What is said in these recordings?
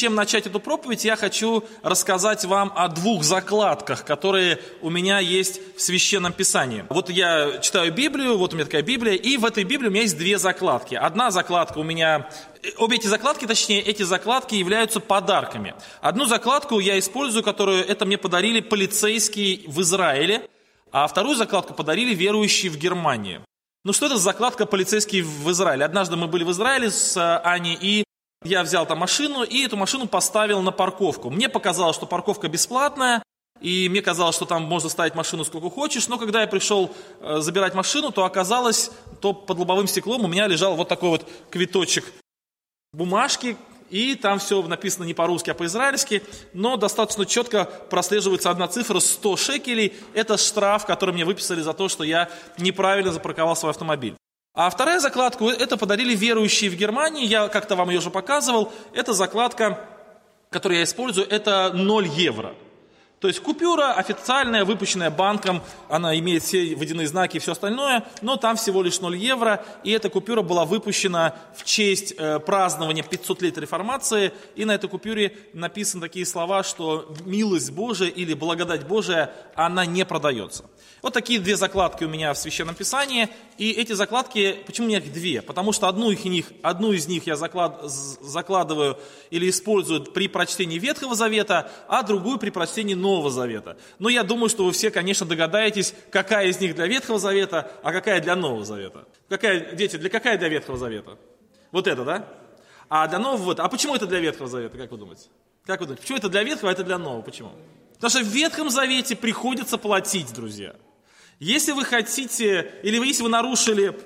чем начать эту проповедь, я хочу рассказать вам о двух закладках, которые у меня есть в Священном Писании. Вот я читаю Библию, вот у меня такая Библия, и в этой Библии у меня есть две закладки. Одна закладка у меня Обе эти закладки, точнее, эти закладки являются подарками. Одну закладку я использую, которую это мне подарили полицейские в Израиле, а вторую закладку подарили верующие в Германии. Ну что это за закладка полицейские в Израиле? Однажды мы были в Израиле с э, Аней, и я взял там машину, и эту машину поставил на парковку. Мне показалось, что парковка бесплатная, и мне казалось, что там можно ставить машину сколько хочешь, но когда я пришел э, забирать машину, то оказалось, то под лобовым стеклом у меня лежал вот такой вот квиточек бумажки, и там все написано не по-русски, а по-израильски, но достаточно четко прослеживается одна цифра 100 шекелей. Это штраф, который мне выписали за то, что я неправильно запарковал свой автомобиль. А вторая закладка, это подарили верующие в Германии, я как-то вам ее уже показывал. Это закладка, которую я использую, это 0 евро. То есть купюра официальная, выпущенная банком, она имеет все водяные знаки и все остальное, но там всего лишь 0 евро, и эта купюра была выпущена в честь э, празднования 500 лет реформации, и на этой купюре написаны такие слова, что милость Божия или благодать Божия, она не продается. Вот такие две закладки у меня в Священном Писании. И эти закладки, почему у меня их две? Потому что одну из них, одну из них я заклад, закладываю или использую при прочтении Ветхого Завета, а другую при прочтении Нового Завета. Но я думаю, что вы все, конечно, догадаетесь, какая из них для Ветхого Завета, а какая для Нового Завета. Какая, дети, для какая для Ветхого Завета? Вот это, да? А для Нового, а почему это для Ветхого Завета, как вы думаете? Как вы думаете, почему это для Ветхого, а это для Нового? Почему? Потому что в Ветхом Завете приходится платить, друзья. Если вы хотите, или если вы нарушили,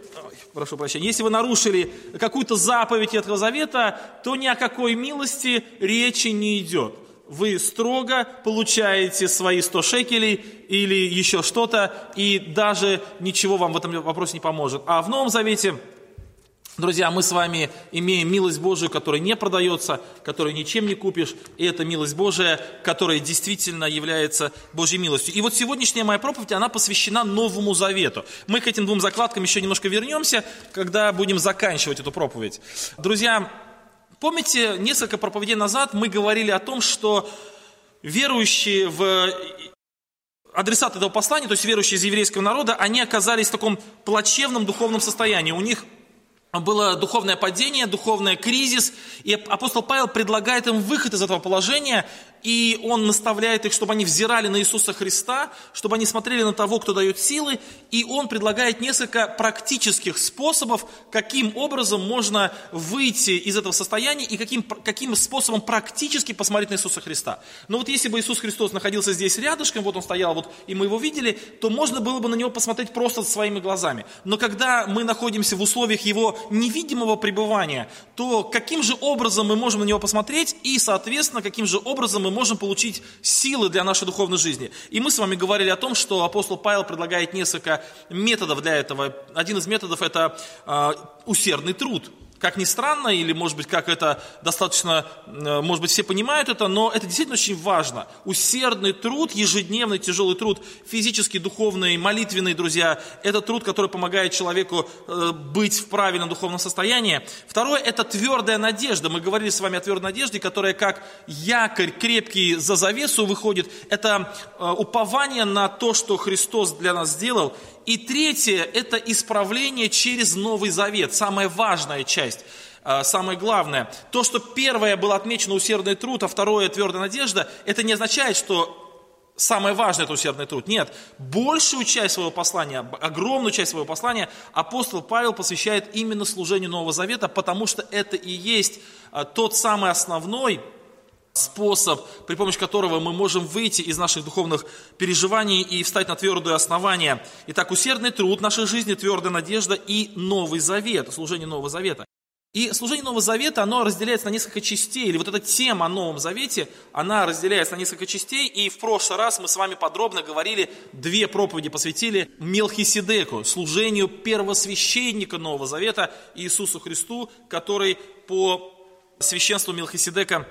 прошу прощения, если вы нарушили какую-то заповедь Ветхого Завета, то ни о какой милости речи не идет. Вы строго получаете свои 100 шекелей или еще что-то, и даже ничего вам в этом вопросе не поможет. А в Новом Завете Друзья, мы с вами имеем милость Божию, которая не продается, которую ничем не купишь, и это милость Божия, которая действительно является Божьей милостью. И вот сегодняшняя моя проповедь, она посвящена Новому Завету. Мы к этим двум закладкам еще немножко вернемся, когда будем заканчивать эту проповедь. Друзья, помните, несколько проповедей назад мы говорили о том, что верующие в адресаты этого послания, то есть верующие из еврейского народа, они оказались в таком плачевном духовном состоянии. У них было духовное падение, духовный кризис, и апостол Павел предлагает им выход из этого положения, и он наставляет их, чтобы они взирали на Иисуса Христа, чтобы они смотрели на того, кто дает силы, и он предлагает несколько практических способов, каким образом можно выйти из этого состояния и каким, каким способом практически посмотреть на Иисуса Христа. Но вот если бы Иисус Христос находился здесь рядышком, вот он стоял, вот, и мы его видели, то можно было бы на него посмотреть просто своими глазами. Но когда мы находимся в условиях его невидимого пребывания, то каким же образом мы можем на него посмотреть и, соответственно, каким же образом мы можем получить силы для нашей духовной жизни. И мы с вами говорили о том, что апостол Павел предлагает несколько методов для этого. Один из методов – это э, усердный труд. Как ни странно, или, может быть, как это достаточно, э, может быть, все понимают это, но это действительно очень важно. Усердный труд, ежедневный тяжелый труд, физический, духовный, молитвенный, друзья, это труд, который помогает человеку э, быть в правильном духовном состоянии. Второе – это твердая надежда. Мы говорили с вами о твердой надежде, которая как якорь крепкий за завесу выходит. Это э, упование на то, что Христос для нас сделал, и третье – это исправление через Новый Завет, самая важная часть а, самое главное. То, что первое было отмечено усердный труд, а второе твердая надежда, это не означает, что самое важное это усердный труд. Нет, большую часть своего послания, огромную часть своего послания апостол Павел посвящает именно служению Нового Завета, потому что это и есть а, тот самый основной способ, при помощи которого мы можем выйти из наших духовных переживаний и встать на твердое основание. Итак, усердный труд нашей жизни, твердая надежда и Новый Завет, служение Нового Завета. И служение Нового Завета, оно разделяется на несколько частей, или вот эта тема о Новом Завете, она разделяется на несколько частей, и в прошлый раз мы с вами подробно говорили, две проповеди посвятили Мелхиседеку, служению первосвященника Нового Завета Иисусу Христу, который по священству Мелхиседека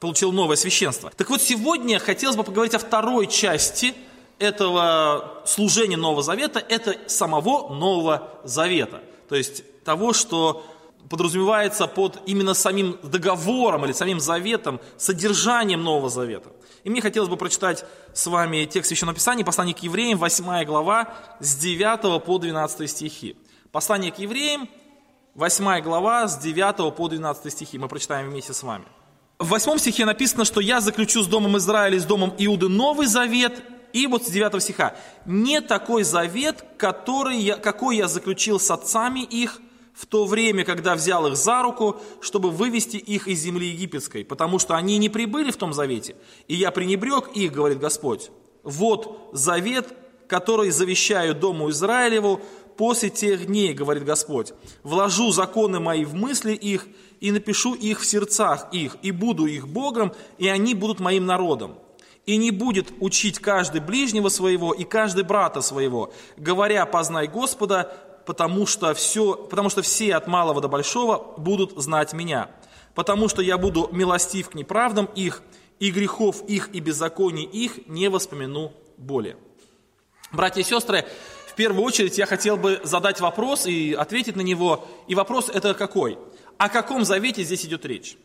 получил новое священство. Так вот, сегодня хотелось бы поговорить о второй части этого служения Нового Завета, это самого Нового Завета. То есть того, что подразумевается под именно самим договором или самим заветом, содержанием Нового Завета. И мне хотелось бы прочитать с вами текст Священного Писания, послание к евреям, 8 глава, с 9 по 12 стихи. Послание к евреям, 8 глава, с 9 по 12 стихи. Мы прочитаем вместе с вами. В 8 стихе написано, что «Я заключу с домом Израиля с домом Иуды новый завет». И вот с 9 стиха. «Не такой завет, который я, какой я заключил с отцами их, в то время, когда взял их за руку, чтобы вывести их из земли египетской, потому что они не прибыли в том завете, и я пренебрег их, говорит Господь. Вот завет, который завещаю Дому Израилеву после тех дней, говорит Господь. Вложу законы мои в мысли их, и напишу их в сердцах их, и буду их Богом, и они будут моим народом. И не будет учить каждый ближнего своего и каждый брата своего, говоря, познай Господа, потому что, все, потому что все от малого до большого будут знать меня. Потому что я буду милостив к неправдам их, и грехов их и беззаконий их не воспомяну более. Братья и сестры, в первую очередь я хотел бы задать вопрос и ответить на него. И вопрос это какой? О каком завете здесь идет речь?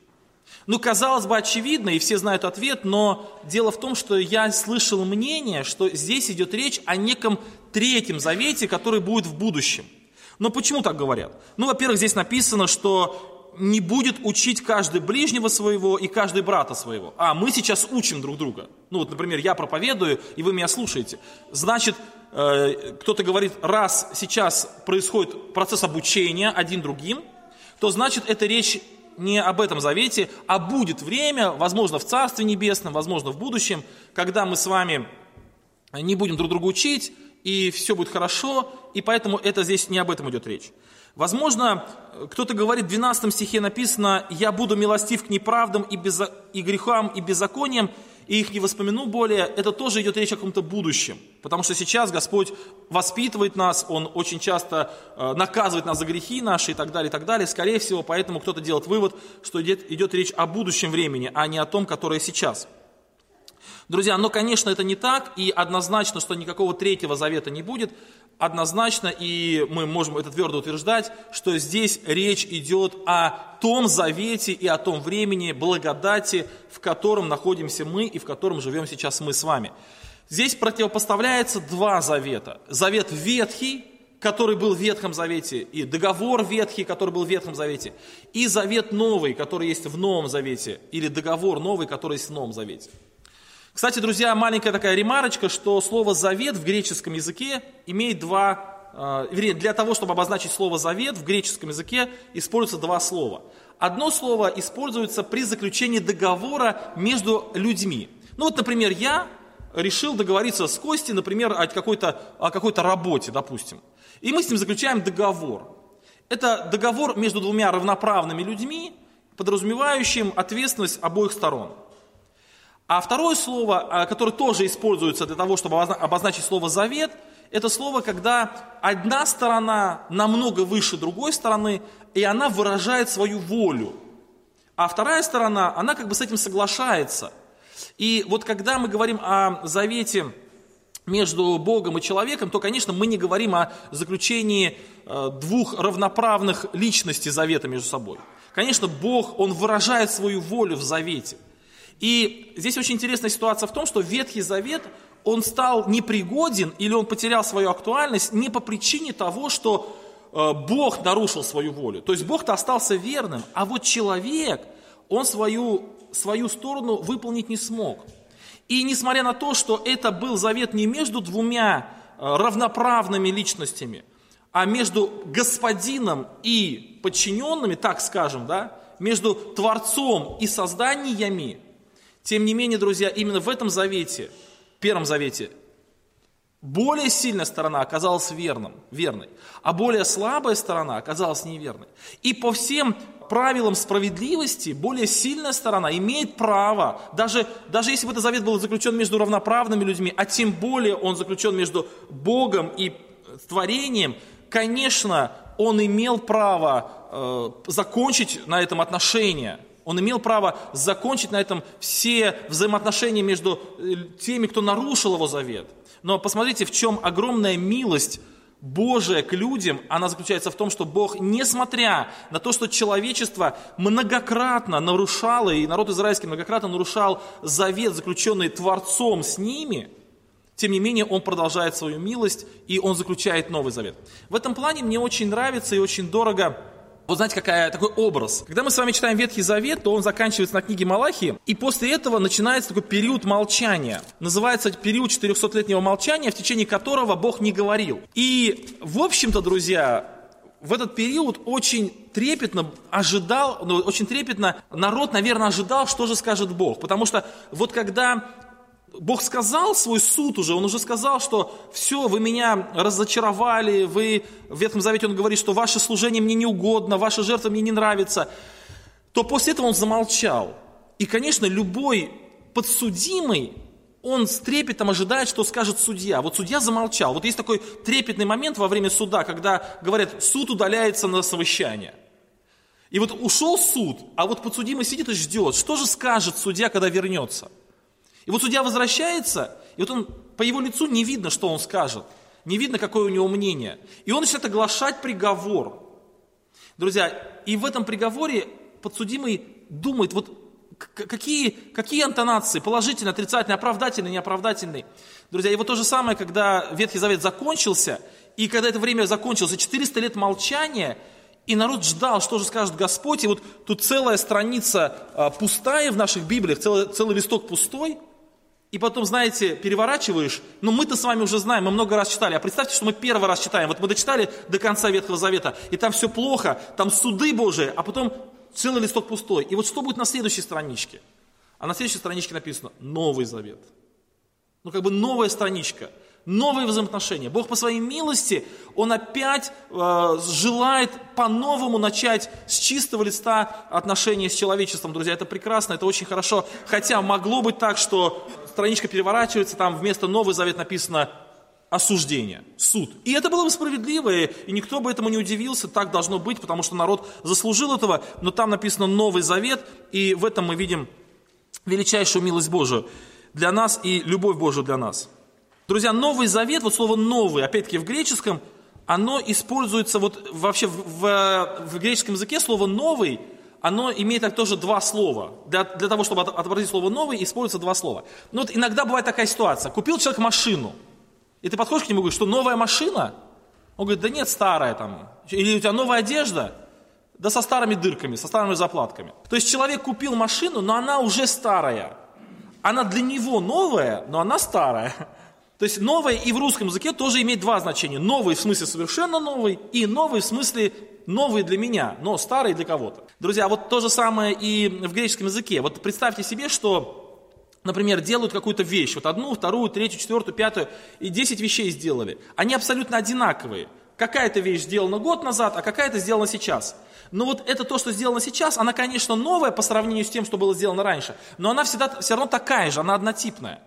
Ну, казалось бы, очевидно, и все знают ответ, но дело в том, что я слышал мнение, что здесь идет речь о неком третьем завете, который будет в будущем. Но почему так говорят? Ну, во-первых, здесь написано, что не будет учить каждый ближнего своего и каждый брата своего. А, мы сейчас учим друг друга. Ну, вот, например, я проповедую, и вы меня слушаете. Значит, э, кто-то говорит, раз сейчас происходит процесс обучения один другим, то значит, это речь не об этом завете, а будет время, возможно, в Царстве Небесном, возможно, в будущем, когда мы с вами не будем друг друга учить, и все будет хорошо, и поэтому это здесь не об этом идет речь. Возможно, кто-то говорит, в 12 стихе написано, «Я буду милостив к неправдам и, безо... и грехам и беззакониям, и их не воспомяну более». Это тоже идет речь о каком-то будущем. Потому что сейчас Господь воспитывает нас, Он очень часто э, наказывает нас за грехи наши и так далее, и так далее. Скорее всего, поэтому кто-то делает вывод, что идет, идет речь о будущем времени, а не о том, которое сейчас. Друзья, но, конечно, это не так, и однозначно, что никакого третьего завета не будет, однозначно, и мы можем это твердо утверждать, что здесь речь идет о том завете и о том времени благодати, в котором находимся мы и в котором живем сейчас мы с вами. Здесь противопоставляется два завета. Завет ветхий, который был в Ветхом Завете, и договор ветхий, который был в Ветхом Завете, и завет новый, который есть в Новом Завете, или договор новый, который есть в Новом Завете. Кстати, друзья, маленькая такая ремарочка, что слово «завет» в греческом языке имеет два, э, вернее, для того, чтобы обозначить слово «завет» в греческом языке используются два слова. Одно слово используется при заключении договора между людьми. Ну вот, например, я решил договориться с Костей, например, о какой-то, о какой-то работе, допустим. И мы с ним заключаем договор. Это договор между двумя равноправными людьми, подразумевающим ответственность обоих сторон. А второе слово, а, которое тоже используется для того, чтобы обозначить слово «завет», это слово, когда одна сторона намного выше другой стороны, и она выражает свою волю. А вторая сторона, она как бы с этим соглашается. И вот когда мы говорим о завете между Богом и человеком, то, конечно, мы не говорим о заключении э, двух равноправных личностей завета между собой. Конечно, Бог, Он выражает свою волю в завете – и здесь очень интересная ситуация в том, что Ветхий Завет, он стал непригоден или он потерял свою актуальность не по причине того, что э, Бог нарушил свою волю. То есть Бог-то остался верным, а вот человек, он свою, свою сторону выполнить не смог. И несмотря на то, что это был завет не между двумя э, равноправными личностями, а между господином и подчиненными, так скажем, да, между Творцом и созданиями, тем не менее, друзья, именно в этом завете, первом завете, более сильная сторона оказалась верным, верной, а более слабая сторона оказалась неверной. И по всем правилам справедливости более сильная сторона имеет право, даже, даже если бы этот завет был заключен между равноправными людьми, а тем более он заключен между Богом и творением, конечно, он имел право э, закончить на этом отношения – он имел право закончить на этом все взаимоотношения между э, теми, кто нарушил его завет. Но посмотрите, в чем огромная милость Божия к людям, она заключается в том, что Бог, несмотря на то, что человечество многократно нарушало, и народ израильский многократно нарушал завет, заключенный Творцом с ними, тем не менее, он продолжает свою милость, и он заключает новый завет. В этом плане мне очень нравится и очень дорого вот знаете, какая, такой образ. Когда мы с вами читаем Ветхий Завет, то он заканчивается на книге Малахии, и после этого начинается такой период молчания. Называется период 400-летнего молчания, в течение которого Бог не говорил. И, в общем-то, друзья, в этот период очень трепетно ожидал, ну, очень трепетно народ, наверное, ожидал, что же скажет Бог. Потому что вот когда Бог сказал свой суд уже, Он уже сказал, что все, вы меня разочаровали, вы, в Ветхом Завете Он говорит, что ваше служение мне не угодно, ваша жертва мне не нравится, то после этого Он замолчал. И, конечно, любой подсудимый, он с трепетом ожидает, что скажет судья. Вот судья замолчал. Вот есть такой трепетный момент во время суда, когда говорят, суд удаляется на совещание. И вот ушел суд, а вот подсудимый сидит и ждет, что же скажет судья, когда вернется. И вот судья возвращается, и вот он, по его лицу не видно, что он скажет, не видно, какое у него мнение. И он начинает оглашать приговор. Друзья, и в этом приговоре подсудимый думает, вот какие, какие интонации, положительные, отрицательные, оправдательные, неоправдательные. Друзья, и вот то же самое, когда Ветхий Завет закончился, и когда это время закончилось, 400 лет молчания, и народ ждал, что же скажет Господь, и вот тут целая страница а, пустая в наших Библиях, целый, целый листок пустой – и потом, знаете, переворачиваешь, ну мы-то с вами уже знаем, мы много раз читали, а представьте, что мы первый раз читаем, вот мы дочитали до конца Ветхого Завета, и там все плохо, там суды Божии, а потом целый листок пустой. И вот что будет на следующей страничке? А на следующей страничке написано «Новый Завет». Ну как бы новая страничка – новые взаимоотношения. Бог по своей милости, Он опять э, желает по-новому начать с чистого листа отношения с человечеством. Друзья, это прекрасно, это очень хорошо. Хотя могло быть так, что страничка переворачивается, там вместо Новый Завет написано осуждение, суд. И это было бы справедливо, и никто бы этому не удивился, так должно быть, потому что народ заслужил этого, но там написано Новый Завет, и в этом мы видим величайшую милость Божию для нас и любовь Божию для нас. Друзья, Новый Завет, вот слово «новый», опять-таки в греческом, оно используется вот вообще в, в, в греческом языке слово «новый», оно имеет так тоже два слова. Для, для того, чтобы отобразить слово «новый», используется два слова. Но вот иногда бывает такая ситуация. Купил человек машину, и ты подходишь к нему и говоришь, что новая машина? Он говорит, да нет, старая там. Или у тебя новая одежда? Да со старыми дырками, со старыми заплатками. То есть человек купил машину, но она уже старая. Она для него новая, но она старая. То есть новое и в русском языке тоже имеет два значения. Новый в смысле совершенно новый, и новый в смысле новый для меня, но старый для кого-то. Друзья, вот то же самое и в греческом языке. Вот представьте себе, что, например, делают какую-то вещь, вот одну, вторую, третью, четвертую, пятую, и десять вещей сделали. Они абсолютно одинаковые. Какая-то вещь сделана год назад, а какая-то сделана сейчас. Но вот это то, что сделано сейчас, она, конечно, новая по сравнению с тем, что было сделано раньше, но она всегда все равно такая же, она однотипная.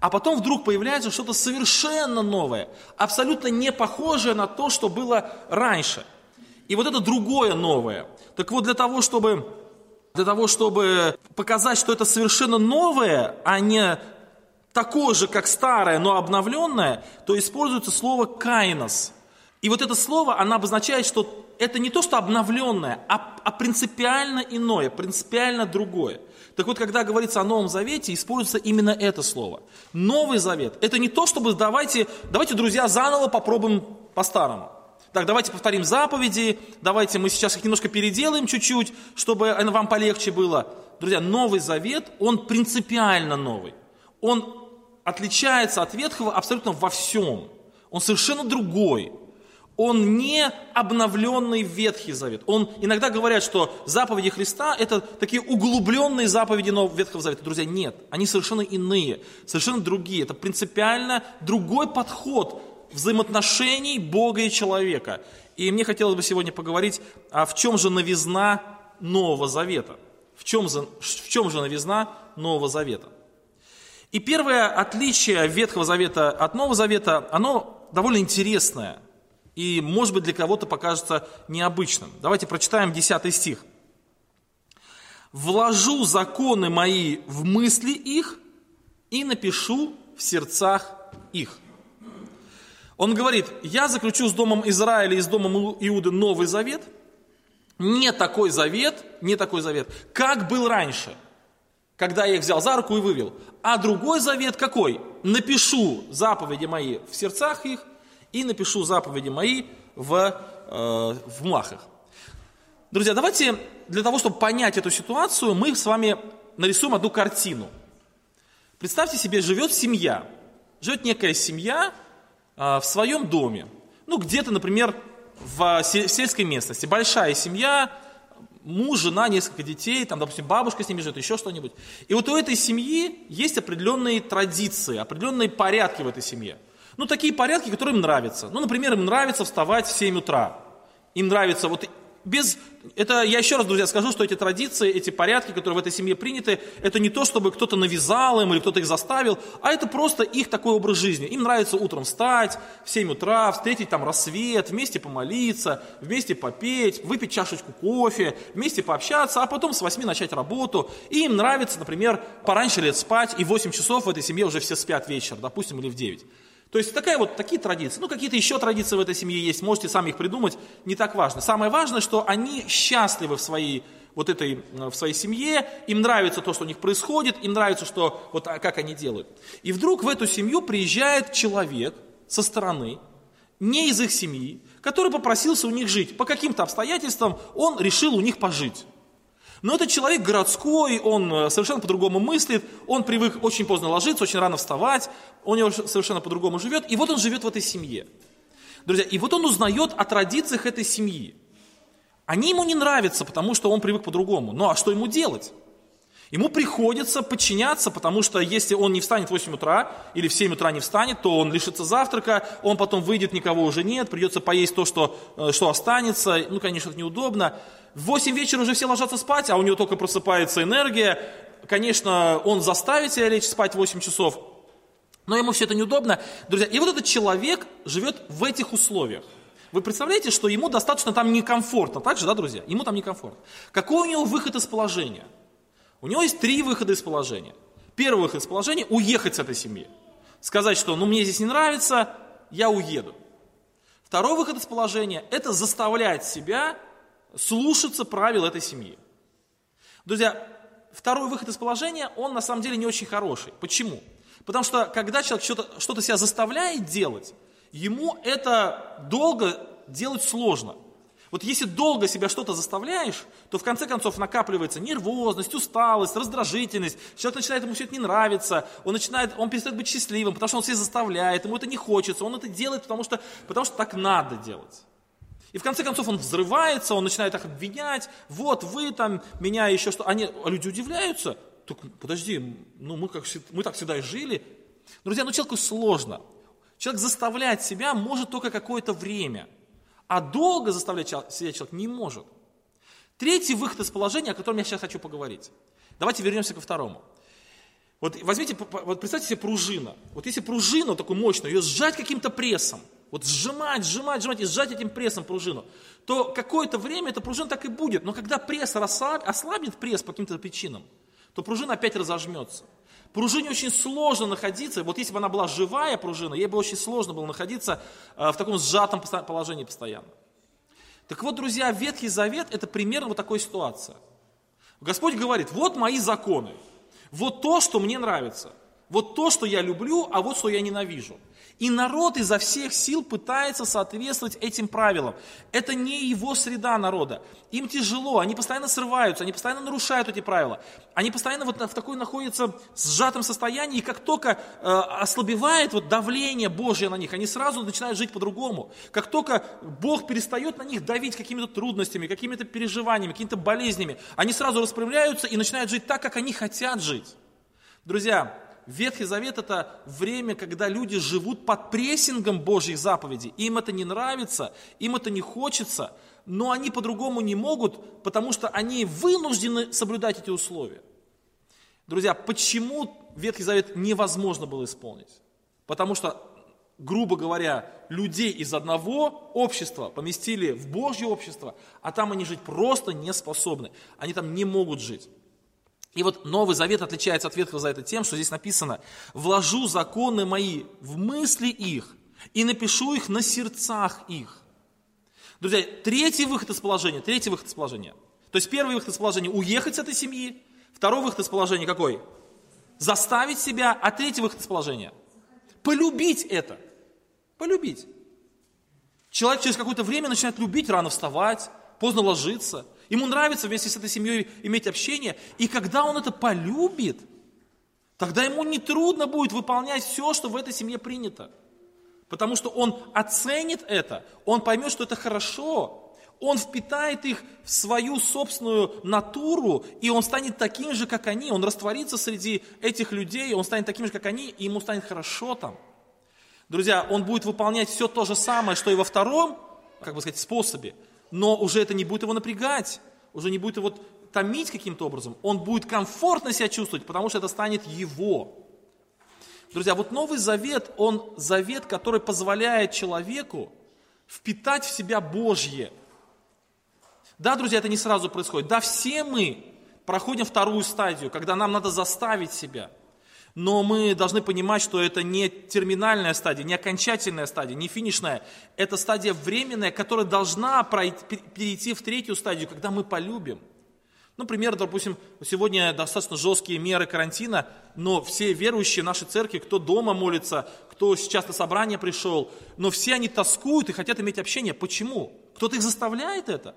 А потом вдруг появляется что-то совершенно новое, абсолютно не похожее на то, что было раньше. И вот это другое новое. Так вот, для того, чтобы, для того, чтобы показать, что это совершенно новое, а не такое же, как старое, но обновленное, то используется слово «кайнос». И вот это слово, оно обозначает, что это не то, что обновленное, а, а принципиально иное, принципиально другое. Так вот, когда говорится о Новом Завете, используется именно это слово. Новый Завет – это не то, чтобы давайте, давайте, друзья, заново попробуем по-старому. Так, давайте повторим заповеди, давайте мы сейчас их немножко переделаем чуть-чуть, чтобы вам полегче было. Друзья, Новый Завет, он принципиально новый. Он отличается от Ветхого абсолютно во всем. Он совершенно другой. Он не обновленный Ветхий Завет. Он, иногда говорят, что заповеди Христа – это такие углубленные заповеди Нового Ветхого Завета. Друзья, нет, они совершенно иные, совершенно другие. Это принципиально другой подход взаимоотношений Бога и человека. И мне хотелось бы сегодня поговорить, а в чем же новизна Нового Завета? В чем, в чем же новизна Нового Завета? И первое отличие Ветхого Завета от Нового Завета, оно довольно интересное – и, может быть, для кого-то покажется необычным. Давайте прочитаем 10 стих. «Вложу законы мои в мысли их и напишу в сердцах их». Он говорит, я заключу с домом Израиля и с домом Иуды новый завет, не такой завет, не такой завет, как был раньше, когда я их взял за руку и вывел. А другой завет какой? Напишу заповеди мои в сердцах их и напишу заповеди мои в, э, в махах. Друзья, давайте для того, чтобы понять эту ситуацию, мы с вами нарисуем одну картину. Представьте себе, живет семья. Живет некая семья в своем доме. Ну, где-то, например, в сельской местности. Большая семья, муж, жена, несколько детей, там, допустим, бабушка с ними живет, еще что-нибудь. И вот у этой семьи есть определенные традиции, определенные порядки в этой семье. Ну, такие порядки, которые им нравятся. Ну, например, им нравится вставать в 7 утра. Им нравится вот без, это, я еще раз, друзья, скажу, что эти традиции, эти порядки, которые в этой семье приняты, это не то, чтобы кто-то навязал им или кто-то их заставил, а это просто их такой образ жизни. Им нравится утром встать в 7 утра, встретить там рассвет, вместе помолиться, вместе попеть, выпить чашечку кофе, вместе пообщаться, а потом с 8 начать работу. И им нравится, например, пораньше лет спать, и в 8 часов в этой семье уже все спят вечер, допустим, или в 9. То есть такая вот, такие традиции. Ну, какие-то еще традиции в этой семье есть, можете сами их придумать, не так важно. Самое важное, что они счастливы в своей, вот этой, э, в своей семье, им нравится то, что у них происходит, им нравится, что, вот, а, как они делают. И вдруг в эту семью приезжает человек со стороны, не из их семьи, который попросился у них жить. По каким-то обстоятельствам он решил у них пожить. Но этот человек городской, он э, совершенно по-другому мыслит, он привык очень поздно ложиться, очень рано вставать, он совершенно по-другому живет, и вот он живет в этой семье. Друзья, и вот он узнает о традициях этой семьи. Они ему не нравятся, потому что он привык по-другому. Ну а что ему делать? Ему приходится подчиняться, потому что если он не встанет в 8 утра или в 7 утра не встанет, то он лишится завтрака, он потом выйдет, никого уже нет, придется поесть то, что, э, что останется. Ну, конечно, это неудобно. В 8 вечера уже все ложатся спать, а у него только просыпается энергия. Конечно, он заставит себя лечь спать 8 часов, но ему все это неудобно. Друзья, и вот этот человек живет в этих условиях. Вы представляете, что ему достаточно там некомфортно, так же, да, друзья? Ему там некомфортно. Какой у него выход из положения? У него есть три выхода из положения. Первый выход из положения – уехать с этой семьи. Сказать, что ну мне здесь не нравится, я уеду. Второй выход из положения – это заставлять себя слушаться правил этой семьи. Друзья, второй выход из положения, он на самом деле не очень хороший. Почему? Потому что когда человек что-то что себя заставляет делать, ему это долго делать сложно. Вот если долго себя что-то заставляешь, то в конце концов накапливается нервозность, усталость, раздражительность. Человек начинает, ему все это не нравится, он, начинает, он перестает быть счастливым, потому что он себя заставляет, ему это не хочется, он это делает, потому что, потому что так надо делать. И в конце концов он взрывается, он начинает их обвинять, вот вы там, меня еще что. Они, а люди удивляются, так, подожди, ну мы, как, мы так всегда и жили. Друзья, ну человеку сложно. Человек заставлять себя может только какое-то время, а долго заставлять себя человек не может. Третий выход из положения, о котором я сейчас хочу поговорить. Давайте вернемся ко второму. Вот возьмите, вот представьте себе пружина. Вот если пружину такую мощную, ее сжать каким-то прессом, вот сжимать, сжимать, сжимать и сжать этим прессом пружину, то какое-то время эта пружина так и будет. Но когда пресс расслаб, ослабнет пресс по каким-то причинам, то пружина опять разожмется. Пружине очень сложно находиться, вот если бы она была живая пружина, ей бы очень сложно было находиться э, в таком сжатом положении постоянно. Так вот, друзья, Ветхий Завет – это примерно вот такая ситуация. Господь говорит, вот мои законы, вот то, что мне нравится, вот то, что я люблю, а вот что я ненавижу – и народ изо всех сил пытается соответствовать этим правилам. Это не его среда народа. Им тяжело, они постоянно срываются, они постоянно нарушают эти правила. Они постоянно вот в такой находятся сжатом состоянии, и как только э, ослабевает вот давление Божье на них, они сразу начинают жить по-другому. Как только Бог перестает на них давить какими-то трудностями, какими-то переживаниями, какими-то болезнями, они сразу распрямляются и начинают жить так, как они хотят жить. Друзья, Ветхий Завет это время, когда люди живут под прессингом Божьих заповедей. Им это не нравится, им это не хочется, но они по-другому не могут, потому что они вынуждены соблюдать эти условия. Друзья, почему Ветхий Завет невозможно было исполнить? Потому что, грубо говоря, людей из одного общества поместили в Божье общество, а там они жить просто не способны. Они там не могут жить. И вот Новый Завет отличается от Ветхого Завета тем, что здесь написано «вложу законы мои в мысли их, и напишу их на сердцах их. Друзья, третий выход из положения, третий выход из положения. То есть первый выход из положения – уехать с этой семьи. Второй выход из положения какой? Заставить себя. А третий выход из положения – полюбить это. Полюбить. Человек через какое-то время начинает любить, рано вставать, поздно ложиться. Ему нравится вместе с этой семьей иметь общение. И когда он это полюбит, тогда ему не трудно будет выполнять все, что в этой семье принято. Потому что он оценит это, он поймет, что это хорошо, он впитает их в свою собственную натуру, и он станет таким же, как они, он растворится среди этих людей, он станет таким же, как они, и ему станет хорошо там. Друзья, он будет выполнять все то же самое, что и во втором, как бы сказать, способе, но уже это не будет его напрягать, уже не будет его томить каким-то образом. Он будет комфортно себя чувствовать, потому что это станет его. Друзья, вот Новый Завет, он завет, который позволяет человеку впитать в себя Божье. Да, друзья, это не сразу происходит. Да, все мы проходим вторую стадию, когда нам надо заставить себя. Но мы должны понимать, что это не терминальная стадия, не окончательная стадия, не финишная. Это стадия временная, которая должна пройти, перейти в третью стадию, когда мы полюбим – Например, допустим, сегодня достаточно жесткие меры карантина, но все верующие в нашей церкви, кто дома молится, кто сейчас на собрание пришел, но все они тоскуют и хотят иметь общение. Почему? Кто-то их заставляет это?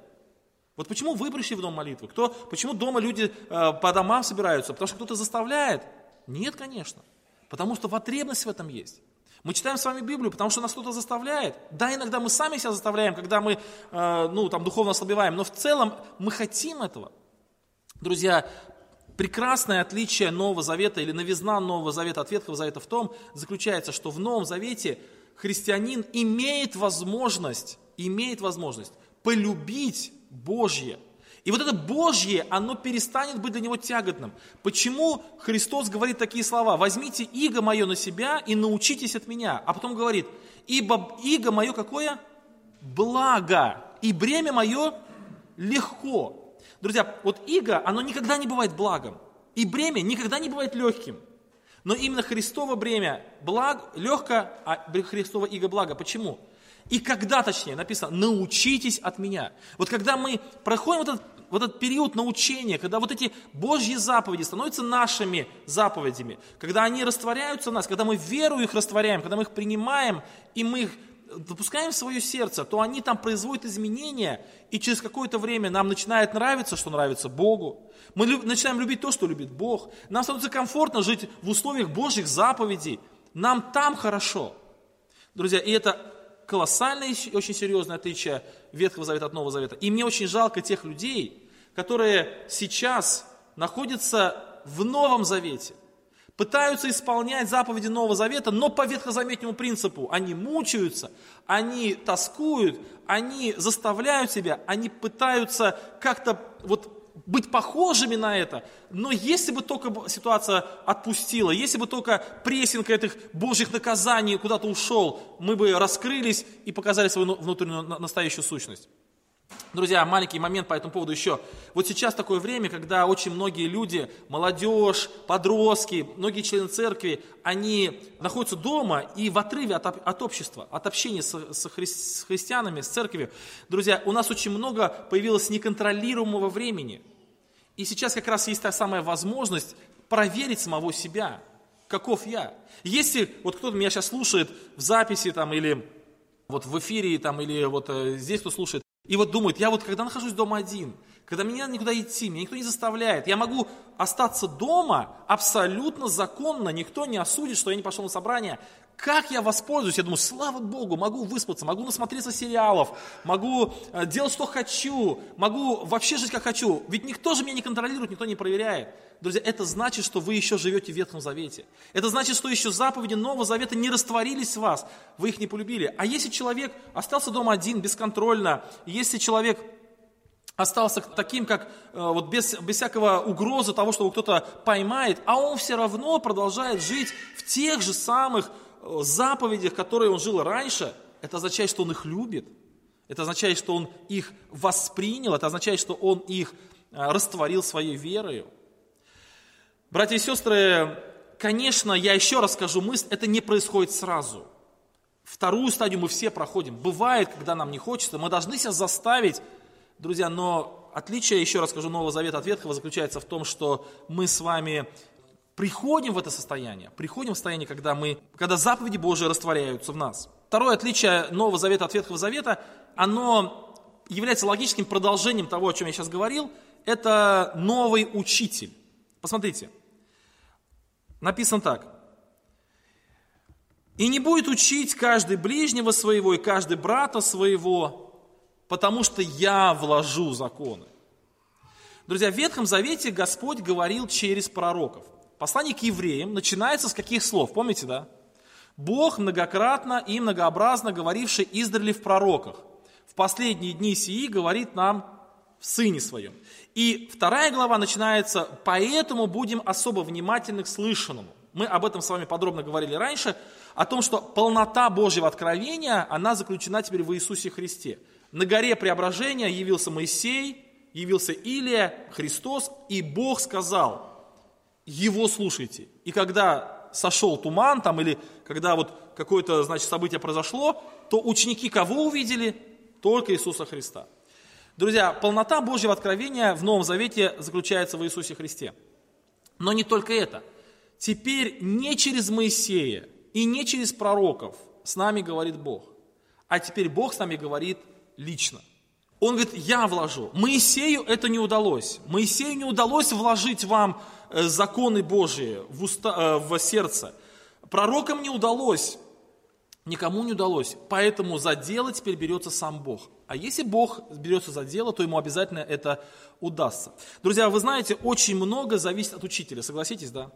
Вот почему вы пришли в дом молитвы? Кто, почему дома люди э, по домам собираются? Потому что кто-то заставляет? Нет, конечно. Потому что потребность в этом есть. Мы читаем с вами Библию, потому что нас кто-то заставляет. Да, иногда мы сами себя заставляем, когда мы э, ну, там, духовно ослабеваем, но в целом мы хотим этого. Друзья, прекрасное отличие Нового Завета или новизна Нового Завета от Ветхого Завета в том, заключается, что в Новом Завете христианин имеет возможность, имеет возможность полюбить Божье. И вот это Божье, оно перестанет быть для него тяготным. Почему Христос говорит такие слова? «Возьмите иго мое на себя и научитесь от меня». А потом говорит, «Ибо иго мое какое? Благо, и бремя мое легко». Друзья, вот иго, оно никогда не бывает благом. И бремя никогда не бывает легким. Но именно Христово бремя благ, легко, а Христово иго благо. Почему? И когда, точнее, написано, научитесь от меня. Вот когда мы проходим вот этот, вот этот период научения, когда вот эти Божьи заповеди становятся нашими заповедями, когда они растворяются в нас, когда мы веру их растворяем, когда мы их принимаем, и мы их допускаем в свое сердце, то они там производят изменения, и через какое-то время нам начинает нравиться, что нравится Богу. Мы люб, начинаем любить то, что любит Бог. Нам становится комфортно жить в условиях Божьих заповедей. Нам там хорошо. Друзья, и это колоссальное очень серьезное отличие Ветхого Завета от Нового Завета. И мне очень жалко тех людей, которые сейчас находятся в Новом Завете – пытаются исполнять заповеди Нового Завета, но по ветхозаветнему принципу. Они мучаются, они тоскуют, они заставляют себя, они пытаются как-то вот быть похожими на это. Но если бы только ситуация отпустила, если бы только прессинг этих божьих наказаний куда-то ушел, мы бы раскрылись и показали свою внутреннюю настоящую сущность. Друзья, маленький момент по этому поводу еще. Вот сейчас такое время, когда очень многие люди, молодежь, подростки, многие члены церкви, они находятся дома и в отрыве от, от общества, от общения с, с, хри, с христианами, с церковью. Друзья, у нас очень много появилось неконтролируемого времени. И сейчас как раз есть та самая возможность проверить самого себя, каков я. Если вот кто-то меня сейчас слушает в записи там или вот в эфире там или вот э, здесь кто слушает, и вот думают, я вот когда нахожусь дома один, когда меня никуда идти, меня никто не заставляет, я могу остаться дома абсолютно законно, никто не осудит, что я не пошел на собрание. Как я воспользуюсь? Я думаю, слава Богу, могу выспаться, могу насмотреться сериалов, могу э, делать, что хочу, могу вообще жить, как хочу. Ведь никто же меня не контролирует, никто не проверяет. Друзья, это значит, что вы еще живете в Ветхом Завете. Это значит, что еще заповеди Нового Завета не растворились в вас, вы их не полюбили. А если человек остался дома один, бесконтрольно, если человек остался таким, как э, вот без, без всякого угрозы того, что его кто-то поймает, а он все равно продолжает жить в тех же самых э, заповедях, которые он жил раньше, это означает, что он их любит, это означает, что он их воспринял, это означает, что он их э, растворил своей верою. Братья и сестры, конечно, я еще раз скажу мысль, это не происходит сразу. Вторую стадию мы все проходим. Бывает, когда нам не хочется, мы должны себя заставить, друзья, но отличие, еще раз скажу, Нового Завета от Ветхого заключается в том, что мы с вами приходим в это состояние, приходим в состояние, когда, мы, когда заповеди Божии растворяются в нас. Второе отличие Нового Завета от Ветхого Завета, оно является логическим продолжением того, о чем я сейчас говорил, это новый учитель. Посмотрите, написано так. «И не будет учить каждый ближнего своего и каждый брата своего, потому что я вложу законы». Друзья, в Ветхом Завете Господь говорил через пророков. Послание к евреям начинается с каких слов? Помните, да? Бог многократно и многообразно говоривший издрали в пророках. В последние дни сии говорит нам в Сыне Своем. И вторая глава начинается, поэтому будем особо внимательны к слышанному. Мы об этом с вами подробно говорили раньше, о том, что полнота Божьего откровения, она заключена теперь в Иисусе Христе. На горе преображения явился Моисей, явился Илия, Христос, и Бог сказал, его слушайте. И когда сошел туман там, или когда вот какое-то, значит, событие произошло, то ученики кого увидели? Только Иисуса Христа. Друзья, полнота Божьего откровения в Новом Завете заключается в Иисусе Христе. Но не только это. Теперь не через Моисея и не через пророков с нами говорит Бог, а теперь Бог с нами говорит лично. Он говорит, я вложу. Моисею это не удалось. Моисею не удалось вложить вам Э, законы Божии в, уста, э, в сердце. Пророкам не удалось, никому не удалось, поэтому за дело теперь берется сам Бог. А если Бог берется за дело, то ему обязательно это удастся. Друзья, вы знаете, очень много зависит от учителя, согласитесь, да?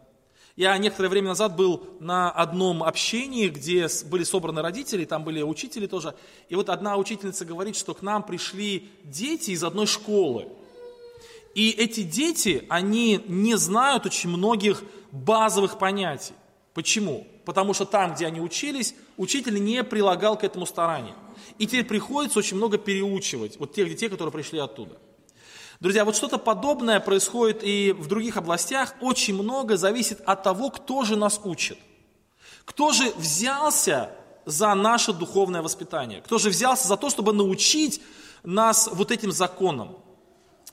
Я некоторое время назад был на одном общении, где были собраны родители, там были учители тоже. И вот одна учительница говорит, что к нам пришли дети из одной школы. И эти дети, они не знают очень многих базовых понятий. Почему? Потому что там, где они учились, учитель не прилагал к этому старания. И теперь приходится очень много переучивать вот тех детей, которые пришли оттуда. Друзья, вот что-то подобное происходит и в других областях. Очень много зависит от того, кто же нас учит. Кто же взялся за наше духовное воспитание? Кто же взялся за то, чтобы научить нас вот этим законам?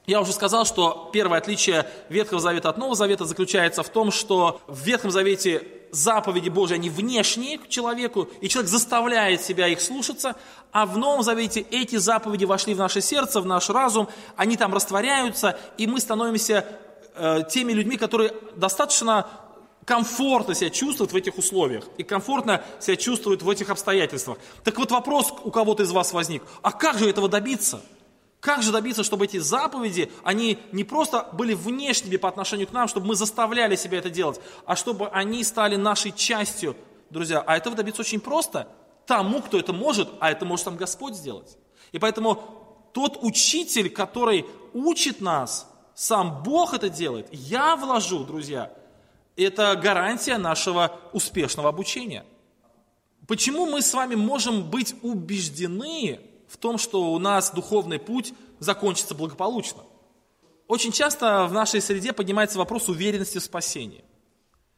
Я уже сказал, что первое отличие Ветхого Завета от Нового Завета заключается в том, что в Ветхом Завете заповеди Божьи, они внешние к человеку, и человек заставляет себя их слушаться, а в Новом Завете эти заповеди вошли в наше сердце, в наш разум, они там растворяются, и мы становимся э, теми людьми, которые достаточно комфортно себя чувствуют в этих условиях и комфортно себя чувствуют в этих обстоятельствах. Так вот вопрос у кого-то из вас возник, а как же этого добиться? Как же добиться, чтобы эти заповеди, они не просто были внешними по отношению к нам, чтобы мы заставляли себя это делать, а чтобы они стали нашей частью, друзья. А этого добиться очень просто. Тому, кто это может, а это может сам Господь сделать. И поэтому тот учитель, который учит нас, сам Бог это делает, я вложу, друзья, это гарантия нашего успешного обучения. Почему мы с вами можем быть убеждены, в том, что у нас духовный путь закончится благополучно. Очень часто в нашей среде поднимается вопрос уверенности в спасении.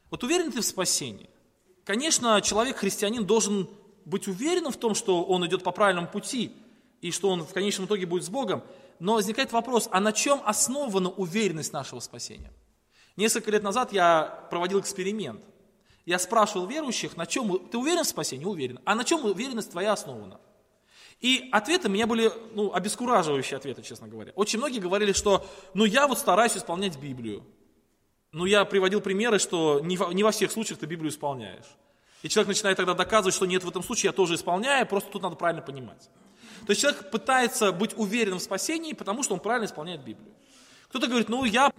Вот уверенность в спасении. Конечно, человек, христианин, должен быть уверенным в том, что он идет по правильному пути, и что он в конечном итоге будет с Богом. Но возникает вопрос, а на чем основана уверенность нашего спасения? Несколько лет назад я проводил эксперимент. Я спрашивал верующих, на чем ты уверен в спасении? Уверен. А на чем уверенность твоя основана? И ответы у меня были ну, обескураживающие ответы, честно говоря. Очень многие говорили, что ну я вот стараюсь исполнять Библию. Ну я приводил примеры, что не во, не во всех случаях ты Библию исполняешь. И человек начинает тогда доказывать, что нет, в этом случае я тоже исполняю, просто тут надо правильно понимать. То есть человек пытается быть уверенным в спасении, потому что он правильно исполняет Библию. Кто-то говорит, ну я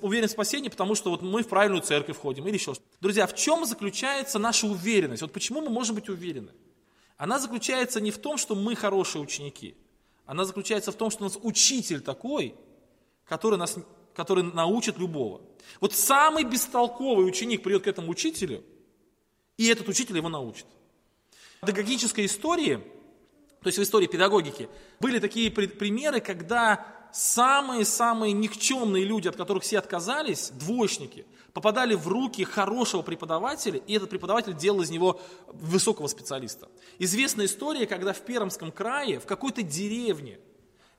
уверен в спасении, потому что вот мы в правильную церковь входим или еще что-то. Друзья, в чем заключается наша уверенность? Вот почему мы можем быть уверены? Она заключается не в том, что мы хорошие ученики. Она заключается в том, что у нас учитель такой, который, нас, который научит любого. Вот самый бестолковый ученик придет к этому учителю, и этот учитель его научит. В педагогической истории, то есть в истории педагогики, были такие примеры, когда самые-самые никчемные люди, от которых все отказались, двоечники, попадали в руки хорошего преподавателя, и этот преподаватель делал из него высокого специалиста. Известная история, когда в Пермском крае, в какой-то деревне,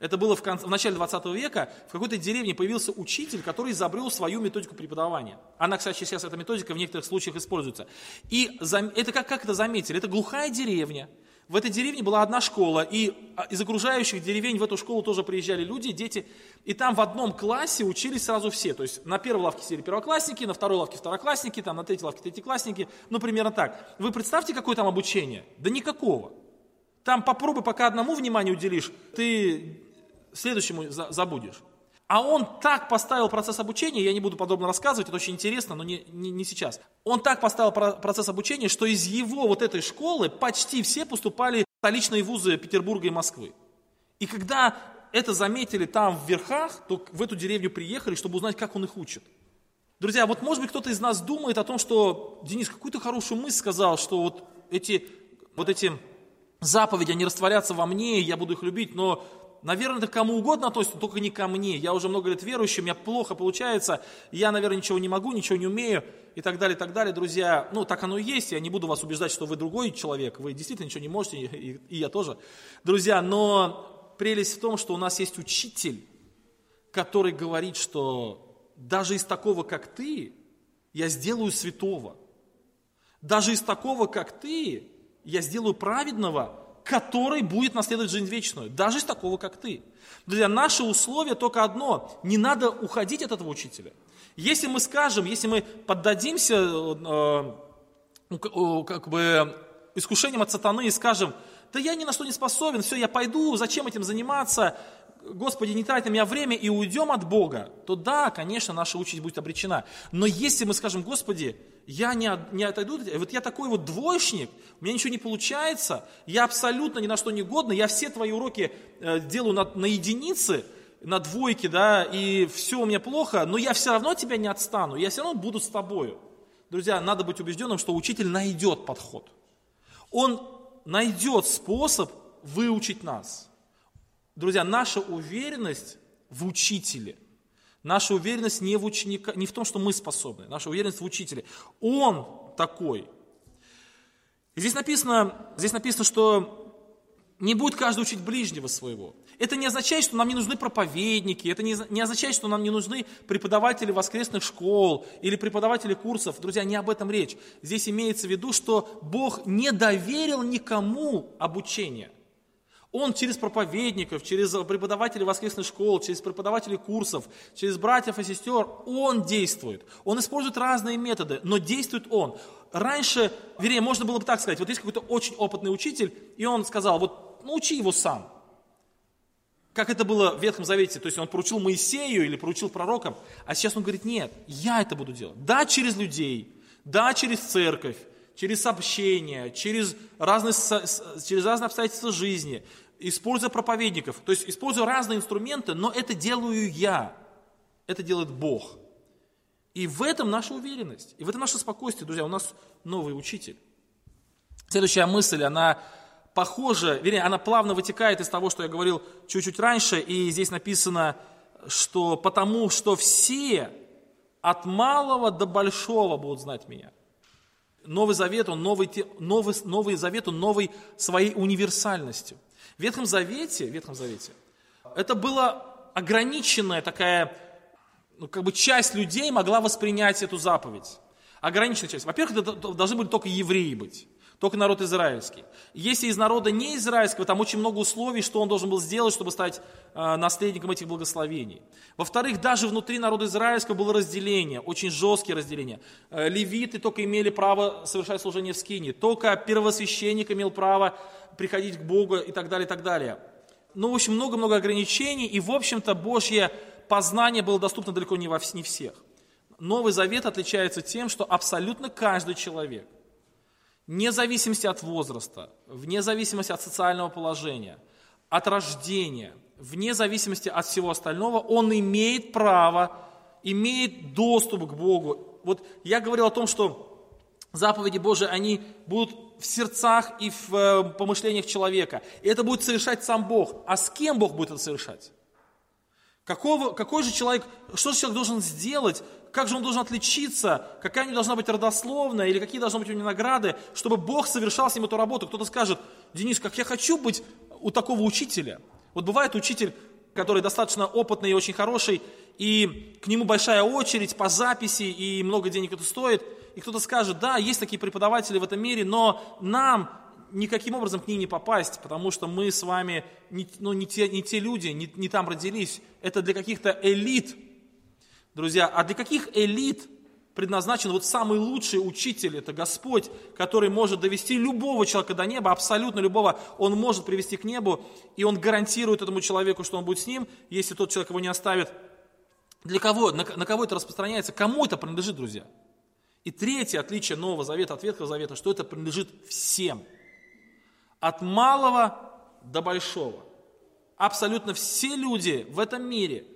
это было в, конце, в начале 20 века, в какой-то деревне появился учитель, который изобрел свою методику преподавания. Она, кстати, сейчас эта методика в некоторых случаях используется. И это как, как это заметили? Это глухая деревня, в этой деревне была одна школа, и а, из окружающих деревень в эту школу тоже приезжали люди, дети, и там в одном классе учились сразу все. То есть на первой лавке сидели первоклассники, на второй лавке второклассники, там на третьей лавке третьеклассники, ну примерно так. Вы представьте, какое там обучение? Да никакого. Там попробуй, пока одному внимание уделишь, ты следующему забудешь. А он так поставил процесс обучения, я не буду подробно рассказывать, это очень интересно, но не, не, не сейчас. Он так поставил процесс обучения, что из его вот этой школы почти все поступали в столичные вузы Петербурга и Москвы. И когда это заметили там в верхах, то в эту деревню приехали, чтобы узнать, как он их учит. Друзья, вот может быть кто-то из нас думает о том, что Денис какую-то хорошую мысль сказал, что вот эти, вот эти заповеди, они растворятся во мне, я буду их любить, но наверное, это кому угодно относится, только не ко мне. Я уже много лет верующий, у меня плохо получается, я, наверное, ничего не могу, ничего не умею и так далее, и так далее. Друзья, ну, так оно и есть, я не буду вас убеждать, что вы другой человек, вы действительно ничего не можете, и, и я тоже. Друзья, но прелесть в том, что у нас есть учитель, который говорит, что даже из такого, как ты, я сделаю святого. Даже из такого, как ты, я сделаю праведного, который будет наследовать жизнь вечную, даже из такого, как ты. Друзья, наше условие только одно, не надо уходить от этого учителя. Если мы скажем, если мы поддадимся э, э, как бы искушением от сатаны и скажем, да я ни на что не способен, все, я пойду, зачем этим заниматься, Господи, не трать на меня время и уйдем от Бога, то да, конечно, наша участь будет обречена. Но если мы скажем, Господи, я не, не отойду, вот я такой вот двоечник, у меня ничего не получается, я абсолютно ни на что не годный, я все твои уроки э, делаю на, на единицы, на двойки, да, и все у меня плохо, но я все равно тебя не отстану, я все равно буду с тобою. Друзья, надо быть убежденным, что учитель найдет подход. Он найдет способ выучить нас. Друзья, наша уверенность в учителе. Наша уверенность не в ученика, не в том, что мы способны. Наша уверенность в учителе. Он такой. И здесь написано, здесь написано, что не будет каждый учить ближнего своего. Это не означает, что нам не нужны проповедники, это не, не означает, что нам не нужны преподаватели воскресных школ или преподаватели курсов. Друзья, не об этом речь. Здесь имеется в виду, что Бог не доверил никому обучение – он через проповедников, через преподавателей воскресных школ, через преподавателей курсов, через братьев и сестер, он действует. Он использует разные методы, но действует он. Раньше, вернее, можно было бы так сказать, вот есть какой-то очень опытный учитель, и он сказал, вот научи его сам. Как это было в Ветхом Завете, то есть он поручил Моисею или поручил пророкам, а сейчас он говорит, нет, я это буду делать. Да, через людей, да, через церковь, через общение, через разные, через разные обстоятельства жизни, используя проповедников, то есть используя разные инструменты, но это делаю я, это делает Бог. И в этом наша уверенность, и в этом наше спокойствие, друзья, у нас новый учитель. Следующая мысль, она похожа, вернее, она плавно вытекает из того, что я говорил чуть-чуть раньше, и здесь написано, что потому что все от малого до большого будут знать меня. Новый Завет, он новый, новый, новый Завет, он новый своей универсальностью. В Ветхом Завете, в Ветхом Завете это была ограниченная такая, ну, как бы часть людей могла воспринять эту заповедь. Ограниченная часть. Во-первых, это должны были только евреи быть только народ израильский. Если из народа не израильского, там очень много условий, что он должен был сделать, чтобы стать э, наследником этих благословений. Во-вторых, даже внутри народа израильского было разделение, очень жесткие разделения. Э, левиты только имели право совершать служение в скине, только первосвященник имел право приходить к Богу и так далее, и так далее. Ну, в общем, много-много ограничений, и, в общем-то, Божье познание было доступно далеко не, во, не всех. Новый Завет отличается тем, что абсолютно каждый человек – вне зависимости от возраста, вне зависимости от социального положения, от рождения, вне зависимости от всего остального, он имеет право, имеет доступ к Богу. Вот я говорил о том, что заповеди Божии, они будут в сердцах и в э, помышлениях человека. И это будет совершать сам Бог. А с кем Бог будет это совершать? Какого, какой же человек, что же человек должен сделать, как же он должен отличиться, какая у него должна быть родословная, или какие должны быть у него награды, чтобы Бог совершал с ним эту работу. Кто-то скажет, Денис, как я хочу быть у такого учителя. Вот бывает учитель, который достаточно опытный и очень хороший, и к нему большая очередь по записи, и много денег это стоит. И кто-то скажет, да, есть такие преподаватели в этом мире, но нам никаким образом к ним не попасть, потому что мы с вами не, ну, не, те, не те люди, не, не там родились. Это для каких-то элит, друзья. А для каких элит предназначен вот самый лучший учитель, это Господь, который может довести любого человека до неба, абсолютно любого, он может привести к небу, и он гарантирует этому человеку, что он будет с ним, если тот человек его не оставит. Для кого? На, на кого это распространяется? Кому это принадлежит, друзья? И третье отличие Нового Завета от Ветхого Завета, что это принадлежит всем. От малого до большого. Абсолютно все люди в этом мире,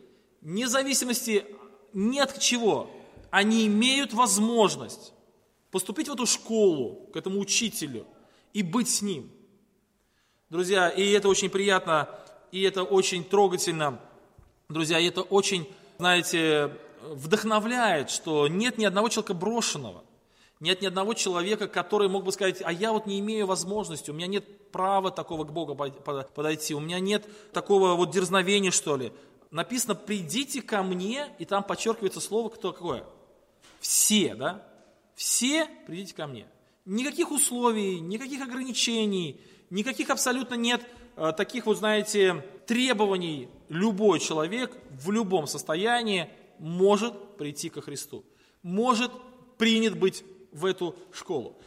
вне зависимости ни от чего, они имеют возможность поступить в эту школу, к этому учителю и быть с ним. Друзья, и это очень приятно, и это очень трогательно, друзья, и это очень знаете, вдохновляет, что нет ни одного человека брошенного, нет ни одного человека, который мог бы сказать, а я вот не имею возможности, у меня нет права такого к Богу подойти, у меня нет такого вот дерзновения, что ли. Написано, придите ко мне, и там подчеркивается слово, кто какое? Все, да? Все придите ко мне. Никаких условий, никаких ограничений, никаких абсолютно нет Э, таких вот, знаете, требований любой человек в любом состоянии может прийти ко Христу, может принят быть в эту школу.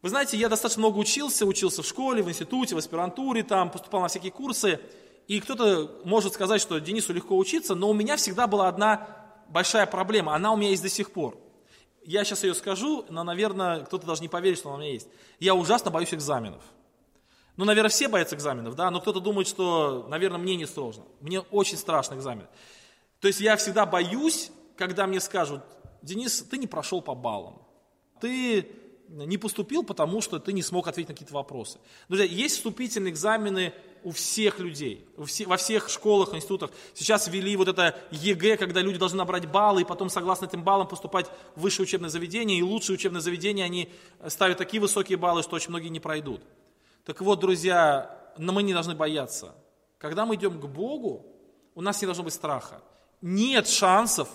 Вы знаете, я достаточно много учился, учился в школе, в институте, в аспирантуре, там поступал на всякие курсы, и кто-то может сказать, что Денису легко учиться, но у меня всегда была одна большая проблема, она у меня есть до сих пор. Я сейчас ее скажу, но, наверное, кто-то даже не поверит, что она у меня есть. Я ужасно боюсь экзаменов. Ну, наверное, все боятся экзаменов, да, но кто-то думает, что, наверное, мне не сложно. Мне очень страшно экзамен. То есть я всегда боюсь, когда мне скажут, Денис, ты не прошел по баллам. Ты не поступил, потому что ты не смог ответить на какие-то вопросы. Друзья, есть вступительные экзамены у всех людей, во всех школах, институтах. Сейчас ввели вот это ЕГЭ, когда люди должны набрать баллы, и потом, согласно этим баллам, поступать в высшее учебное заведение. И лучшие учебные заведения, они ставят такие высокие баллы, что очень многие не пройдут. Так вот, друзья, но мы не должны бояться. Когда мы идем к Богу, у нас не должно быть страха. Нет шансов,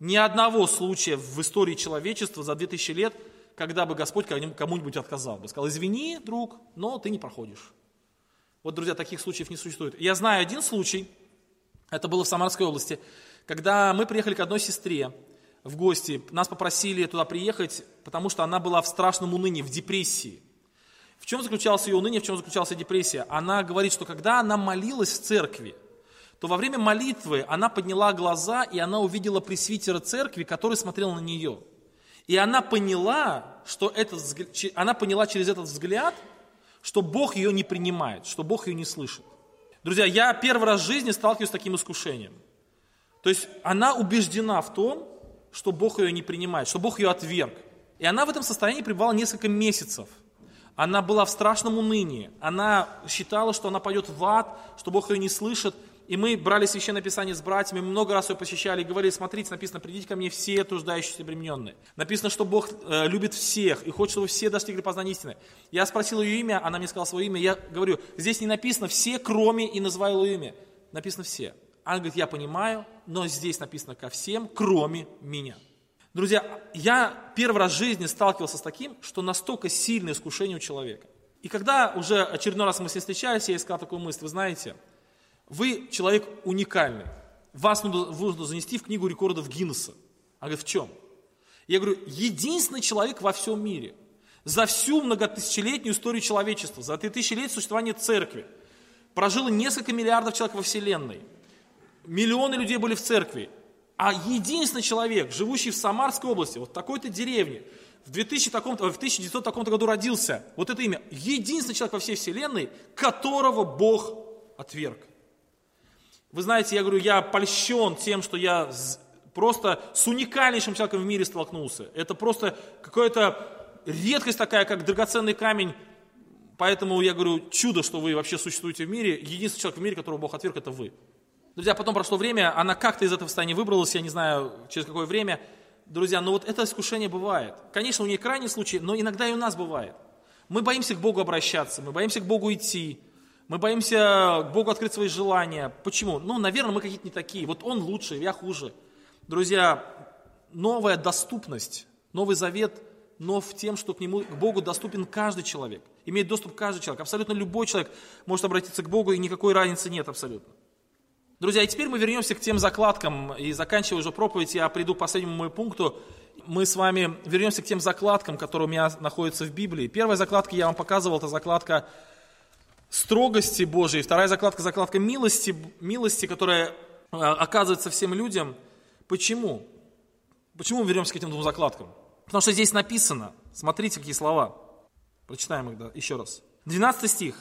ни одного случая в истории человечества за 2000 лет, когда бы Господь кому-нибудь отказал бы. Сказал, извини, друг, но ты не проходишь. Вот, друзья, таких случаев не существует. Я знаю один случай, это было в Самарской области, когда мы приехали к одной сестре в гости, нас попросили туда приехать, потому что она была в страшном унынии, в депрессии. В чем заключалось ее уныние, в чем заключалась депрессия? Она говорит, что когда она молилась в церкви, то во время молитвы она подняла глаза, и она увидела пресвитера церкви, который смотрел на нее. И она поняла, что этот, она поняла через этот взгляд, что Бог ее не принимает, что Бог ее не слышит. Друзья, я первый раз в жизни сталкиваюсь с таким искушением. То есть она убеждена в том, что Бог ее не принимает, что Бог ее отверг. И она в этом состоянии пребывала несколько месяцев – она была в страшном унынии. Она считала, что она пойдет в ад, что Бог ее не слышит. И мы брали Священное Писание с братьями, много раз ее посещали и говорили, смотрите, написано, придите ко мне все труждающиеся и обремененные. Написано, что Бог э, любит всех и хочет, чтобы все достигли познания истины. Я спросил ее имя, она мне сказала свое имя. Я говорю, здесь не написано все, кроме, и называю ее имя. Написано все. Она говорит, я понимаю, но здесь написано ко всем, кроме меня. Друзья, я первый раз в жизни сталкивался с таким, что настолько сильное искушение у человека. И когда уже очередной раз мы с ней встречались, я искал такую мысль, вы знаете, вы человек уникальный, вас нужно, занести в книгу рекордов Гиннесса. Она говорит, в чем? Я говорю, единственный человек во всем мире, за всю многотысячелетнюю историю человечества, за три тысячи лет существования церкви, прожило несколько миллиардов человек во Вселенной, миллионы людей были в церкви, а единственный человек, живущий в Самарской области, вот такой-то деревне, в, 2000 таком в 1900 таком-то году родился, вот это имя, единственный человек во всей вселенной, которого Бог отверг. Вы знаете, я говорю, я польщен тем, что я просто с уникальнейшим человеком в мире столкнулся. Это просто какая-то редкость такая, как драгоценный камень. Поэтому я говорю, чудо, что вы вообще существуете в мире. Единственный человек в мире, которого Бог отверг, это вы. Друзья, потом прошло время, она как-то из этого состояния выбралась, я не знаю, через какое время. Друзья, но вот это искушение бывает. Конечно, у нее крайний случай, но иногда и у нас бывает. Мы боимся к Богу обращаться, мы боимся к Богу идти, мы боимся Богу открыть свои желания. Почему? Ну, наверное, мы какие-то не такие. Вот Он лучше, я хуже. Друзья, новая доступность, Новый Завет нов тем, что к нему, к Богу доступен каждый человек. Имеет доступ каждый человек. Абсолютно любой человек может обратиться к Богу, и никакой разницы нет абсолютно. Друзья, и теперь мы вернемся к тем закладкам, и заканчивая уже проповедь, я приду к последнему моему пункту. Мы с вами вернемся к тем закладкам, которые у меня находятся в Библии. Первая закладка я вам показывал, это закладка строгости Божией. Вторая закладка, закладка милости, милости, которая э, оказывается всем людям. Почему? Почему мы вернемся к этим двум закладкам? Потому что здесь написано, смотрите, какие слова. Прочитаем их да, еще раз. 12 стих.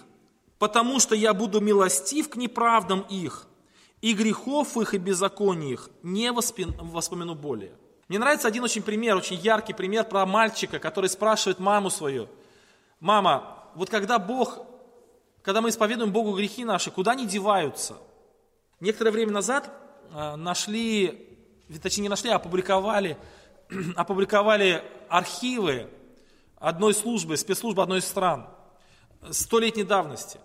«Потому что я буду милостив к неправдам их, и грехов их и беззаконий их не воспомяну более». Мне нравится один очень пример, очень яркий пример про мальчика, который спрашивает маму свою. «Мама, вот когда Бог, когда мы исповедуем Богу грехи наши, куда они деваются?» Некоторое время назад э, нашли, точнее не нашли, а опубликовали опубликовали архивы одной службы, спецслужбы одной из стран, столетней давности.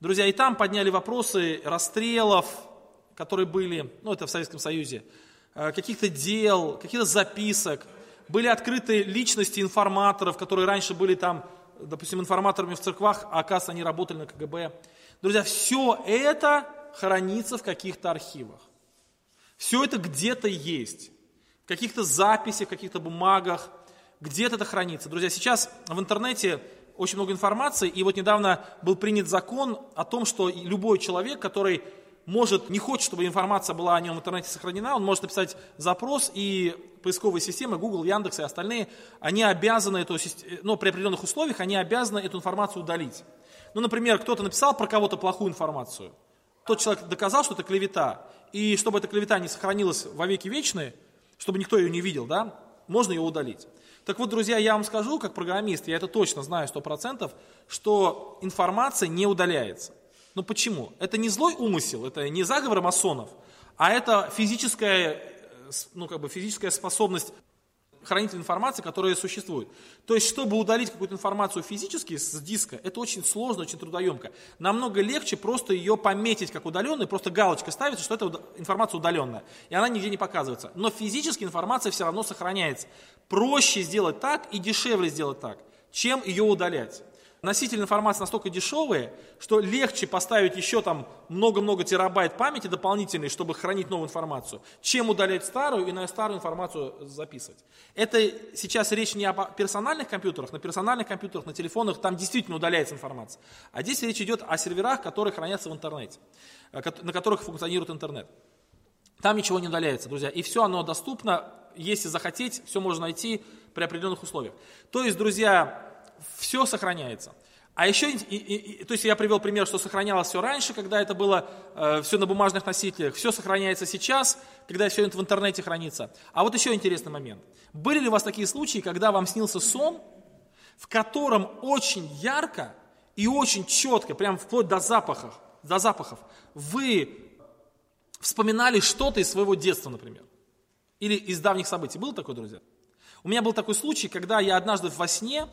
Друзья, и там подняли вопросы расстрелов, которые были, ну это в Советском Союзе, э, каких-то дел, каких-то записок. Были открыты личности информаторов, которые раньше были там, допустим, информаторами в церквах, а оказывается они работали на КГБ. Друзья, все это хранится в каких-то архивах. Все это где-то есть каких-то записях, каких-то бумагах, где-то это хранится. Друзья, сейчас в интернете очень много информации, и вот недавно был принят закон о том, что любой человек, который может, не хочет, чтобы информация была о нем в интернете сохранена, он может написать запрос, и поисковые системы, Google, Яндекс и остальные, они обязаны эту, ну, при определенных условиях, они обязаны эту информацию удалить. Ну, например, кто-то написал про кого-то плохую информацию, тот человек доказал, что это клевета, и чтобы эта клевета не сохранилась во веки вечные, чтобы никто ее не видел, да, можно ее удалить. Так вот, друзья, я вам скажу, как программист, я это точно знаю 100%, что информация не удаляется. Ну почему? Это не злой умысел, это не заговор масонов, а это физическая, э, ну, как бы физическая способность хранитель информации, которая существует. То есть, чтобы удалить какую-то информацию физически с диска, это очень сложно, очень трудоемко. Намного легче просто ее пометить как удаленную, просто галочка ставится, что это информация удаленная, и она нигде не показывается. Но физически информация все равно сохраняется. Проще сделать так и дешевле сделать так, чем ее удалять носители информации настолько дешевые, что легче поставить еще там много-много терабайт памяти дополнительной, чтобы хранить новую информацию, чем удалять старую и на старую информацию записывать. Это сейчас речь не о персональных компьютерах, на персональных компьютерах, на телефонах, там действительно удаляется информация. А здесь речь идет о серверах, которые хранятся в интернете, э, на которых функционирует интернет. Там ничего не удаляется, друзья. И все оно доступно, если захотеть, все можно найти при определенных условиях. То есть, друзья, все сохраняется. А еще, и, и, то есть я привел пример, что сохранялось все раньше, когда это было э, все на бумажных носителях, все сохраняется сейчас, когда все это в интернете хранится. А вот еще интересный момент. Были ли у вас такие случаи, когда вам снился сон, в котором очень ярко и очень четко, прям вплоть до запахов, до запахов, вы вспоминали что-то из своего детства, например, или из давних событий. Было такое, друзья? У меня был такой случай, когда я однажды во сне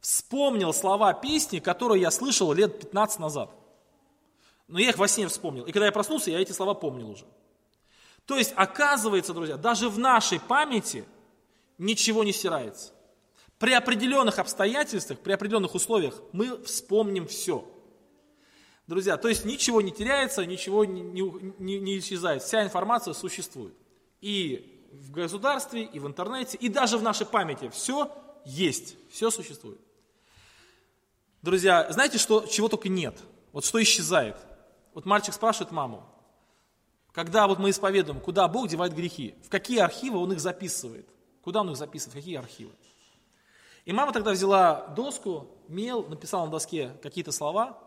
вспомнил слова песни, которую я слышал лет 15 назад. Но я их во сне вспомнил. И когда я проснулся, я эти слова помнил уже. То есть, оказывается, друзья, даже в нашей памяти ничего не стирается. При определенных обстоятельствах, при определенных условиях мы вспомним все. Друзья, то есть ничего не теряется, ничего не, не, не исчезает. Вся информация существует. И в государстве, и в интернете, и даже в нашей памяти. Все есть, все существует. Друзья, знаете, что, чего только нет? Вот что исчезает? Вот мальчик спрашивает маму, когда вот мы исповедуем, куда Бог девает грехи, в какие архивы Он их записывает, куда Он их записывает, в какие архивы. И мама тогда взяла доску, мел, написала на доске какие-то слова,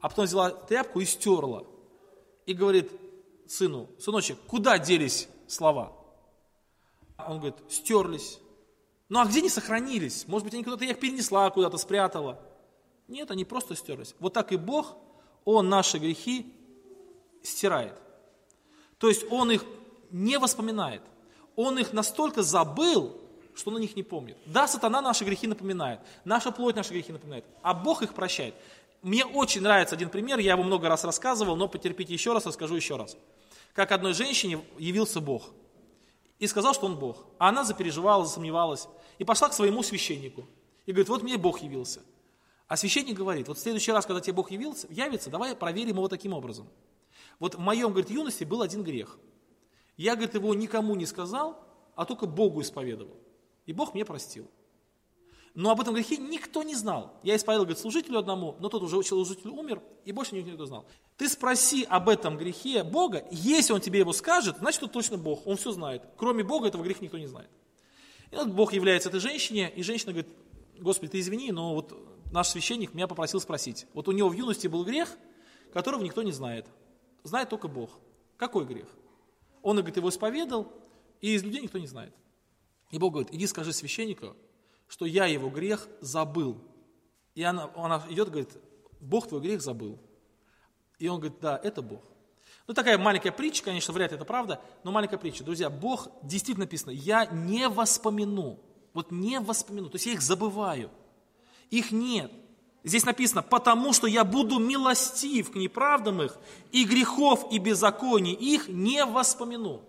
а потом взяла тряпку и стерла. И говорит сыну, сыночек, куда делись слова? Он говорит, стерлись. Ну а где они сохранились? Может быть, они куда-то их перенесла, куда-то спрятала. Нет, они просто стерлись. Вот так и Бог, Он наши грехи стирает. То есть он их не воспоминает. Он их настолько забыл, что о них не помнит. Да, сатана наши грехи напоминает, наша плоть наши грехи напоминает, а Бог их прощает. Мне очень нравится один пример, я его много раз рассказывал, но потерпите еще раз, расскажу еще раз. Как одной женщине явился Бог и сказал, что он Бог. А она запереживала, засомневалась и пошла к своему священнику. И говорит, вот мне Бог явился. А священник говорит, вот в следующий раз, когда тебе Бог явился, явится, давай проверим его таким образом. Вот в моем, говорит, юности был один грех. Я, говорит, его никому не сказал, а только Богу исповедовал. И Бог мне простил. Но об этом грехе никто не знал. Я исповедовал, говорит, служителю одному, но тот уже служитель умер, и больше никто не знал. Ты спроси об этом грехе Бога, если он тебе его скажет, значит, это точно Бог, он все знает. Кроме Бога этого греха никто не знает. И вот Бог является этой женщине, и женщина говорит, Господи, ты извини, но вот наш священник меня попросил спросить. Вот у него в юности был грех, которого никто не знает. Знает только Бог. Какой грех? Он, говорит, его исповедал, и из людей никто не знает. И Бог говорит, иди скажи священнику, что я его грех забыл. И она, она идет, говорит, Бог твой грех забыл. И он говорит, да, это Бог. Ну, такая маленькая притча, конечно, вряд ли это правда, но маленькая притча. Друзья, Бог действительно написано, я не воспомяну. Вот не воспомяну, то есть я их забываю. Их нет. Здесь написано, потому что я буду милостив к неправдам их, и грехов и беззаконий их не воспомяну.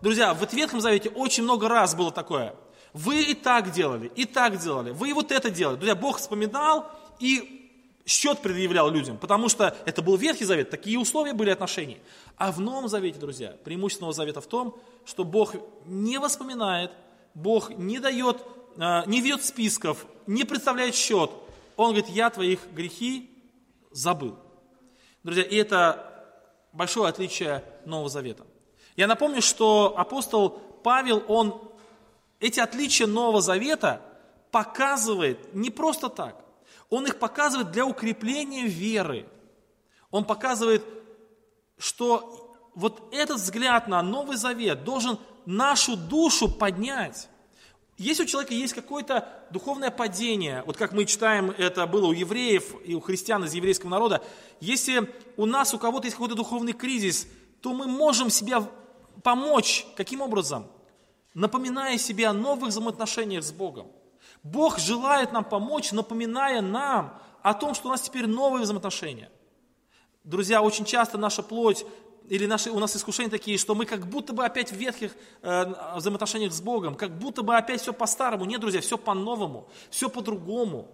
Друзья, в Ветхом Завете очень много раз было такое. Вы и так делали, и так делали, вы и вот это делали. Друзья, Бог вспоминал и счет предъявлял людям, потому что это был Ветхий Завет, такие условия были отношений. А в Новом Завете, друзья, преимущество Нового Завета в том, что Бог не воспоминает, Бог не дает, не ведет списков, не представляет счет. Он говорит, я твоих грехи забыл. Друзья, и это большое отличие Нового Завета. Я напомню, что апостол Павел, он эти отличия Нового Завета показывает не просто так. Он их показывает для укрепления веры. Он показывает, что вот этот взгляд на Новый Завет должен нашу душу поднять. Если у человека есть какое-то духовное падение, вот как мы читаем, это было у евреев и у христиан из еврейского народа, если у нас, у кого-то есть какой-то духовный кризис, то мы можем себя помочь. Каким образом? Напоминая себе о новых взаимоотношениях с Богом. Бог желает нам помочь, напоминая нам о том, что у нас теперь новые взаимоотношения. Друзья, очень часто наша плоть или наши, у нас искушения такие, что мы как будто бы опять в ветхих э, взаимоотношениях с Богом, как будто бы опять все по-старому. Нет, друзья, все по-новому, все по-другому.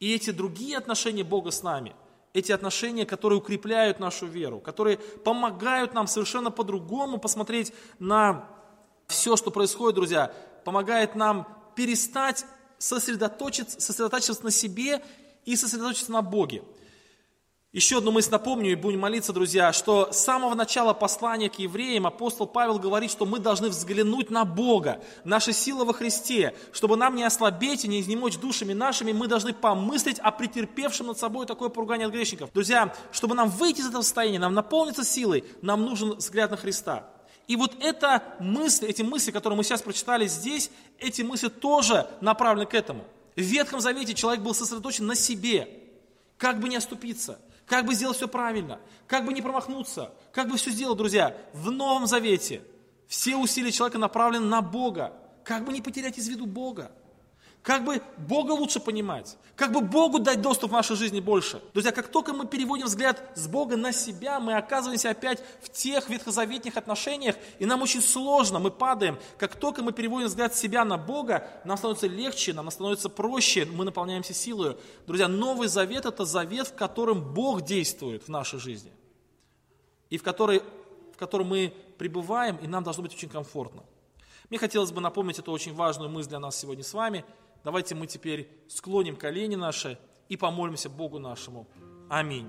И эти другие отношения Бога с нами, эти отношения, которые укрепляют нашу веру, которые помогают нам совершенно по-другому посмотреть на все, что происходит, друзья, помогает нам перестать сосредоточиться, сосредотачиваться на себе и сосредоточиться на Боге. Еще одну мысль напомню и будем молиться, друзья, что с самого начала послания к евреям апостол Павел говорит, что мы должны взглянуть на Бога, наша сила во Христе, чтобы нам не ослабеть и не изнемочь душами нашими, мы должны помыслить о претерпевшем над собой такое поругание от грешников. Друзья, чтобы нам выйти из этого состояния, нам наполниться силой, нам нужен взгляд на Христа. И вот эта мысль, эти мысли, которые мы сейчас прочитали здесь, эти мысли тоже направлены к этому. В Ветхом Завете человек был сосредоточен на себе, как бы не оступиться – как бы сделать все правильно? Как бы не промахнуться? Как бы все сделать, друзья? В Новом Завете все усилия человека направлены на Бога. Как бы не потерять из виду Бога? Как бы Бога лучше понимать? Как бы Богу дать доступ в нашей жизни больше? Друзья, как только мы переводим взгляд с Бога на себя, мы оказываемся опять в тех ветхозаветных отношениях, и нам очень сложно, мы падаем. Как только мы переводим взгляд с себя на Бога, нам становится легче, нам становится проще, мы наполняемся силой. Друзья, Новый Завет – это завет, в котором Бог действует в нашей жизни. И в, который, в котором мы пребываем, и нам должно быть очень комфортно. Мне хотелось бы напомнить эту очень важную мысль для нас сегодня с вами – Давайте мы теперь склоним колени наши и помолимся Богу нашему. Аминь.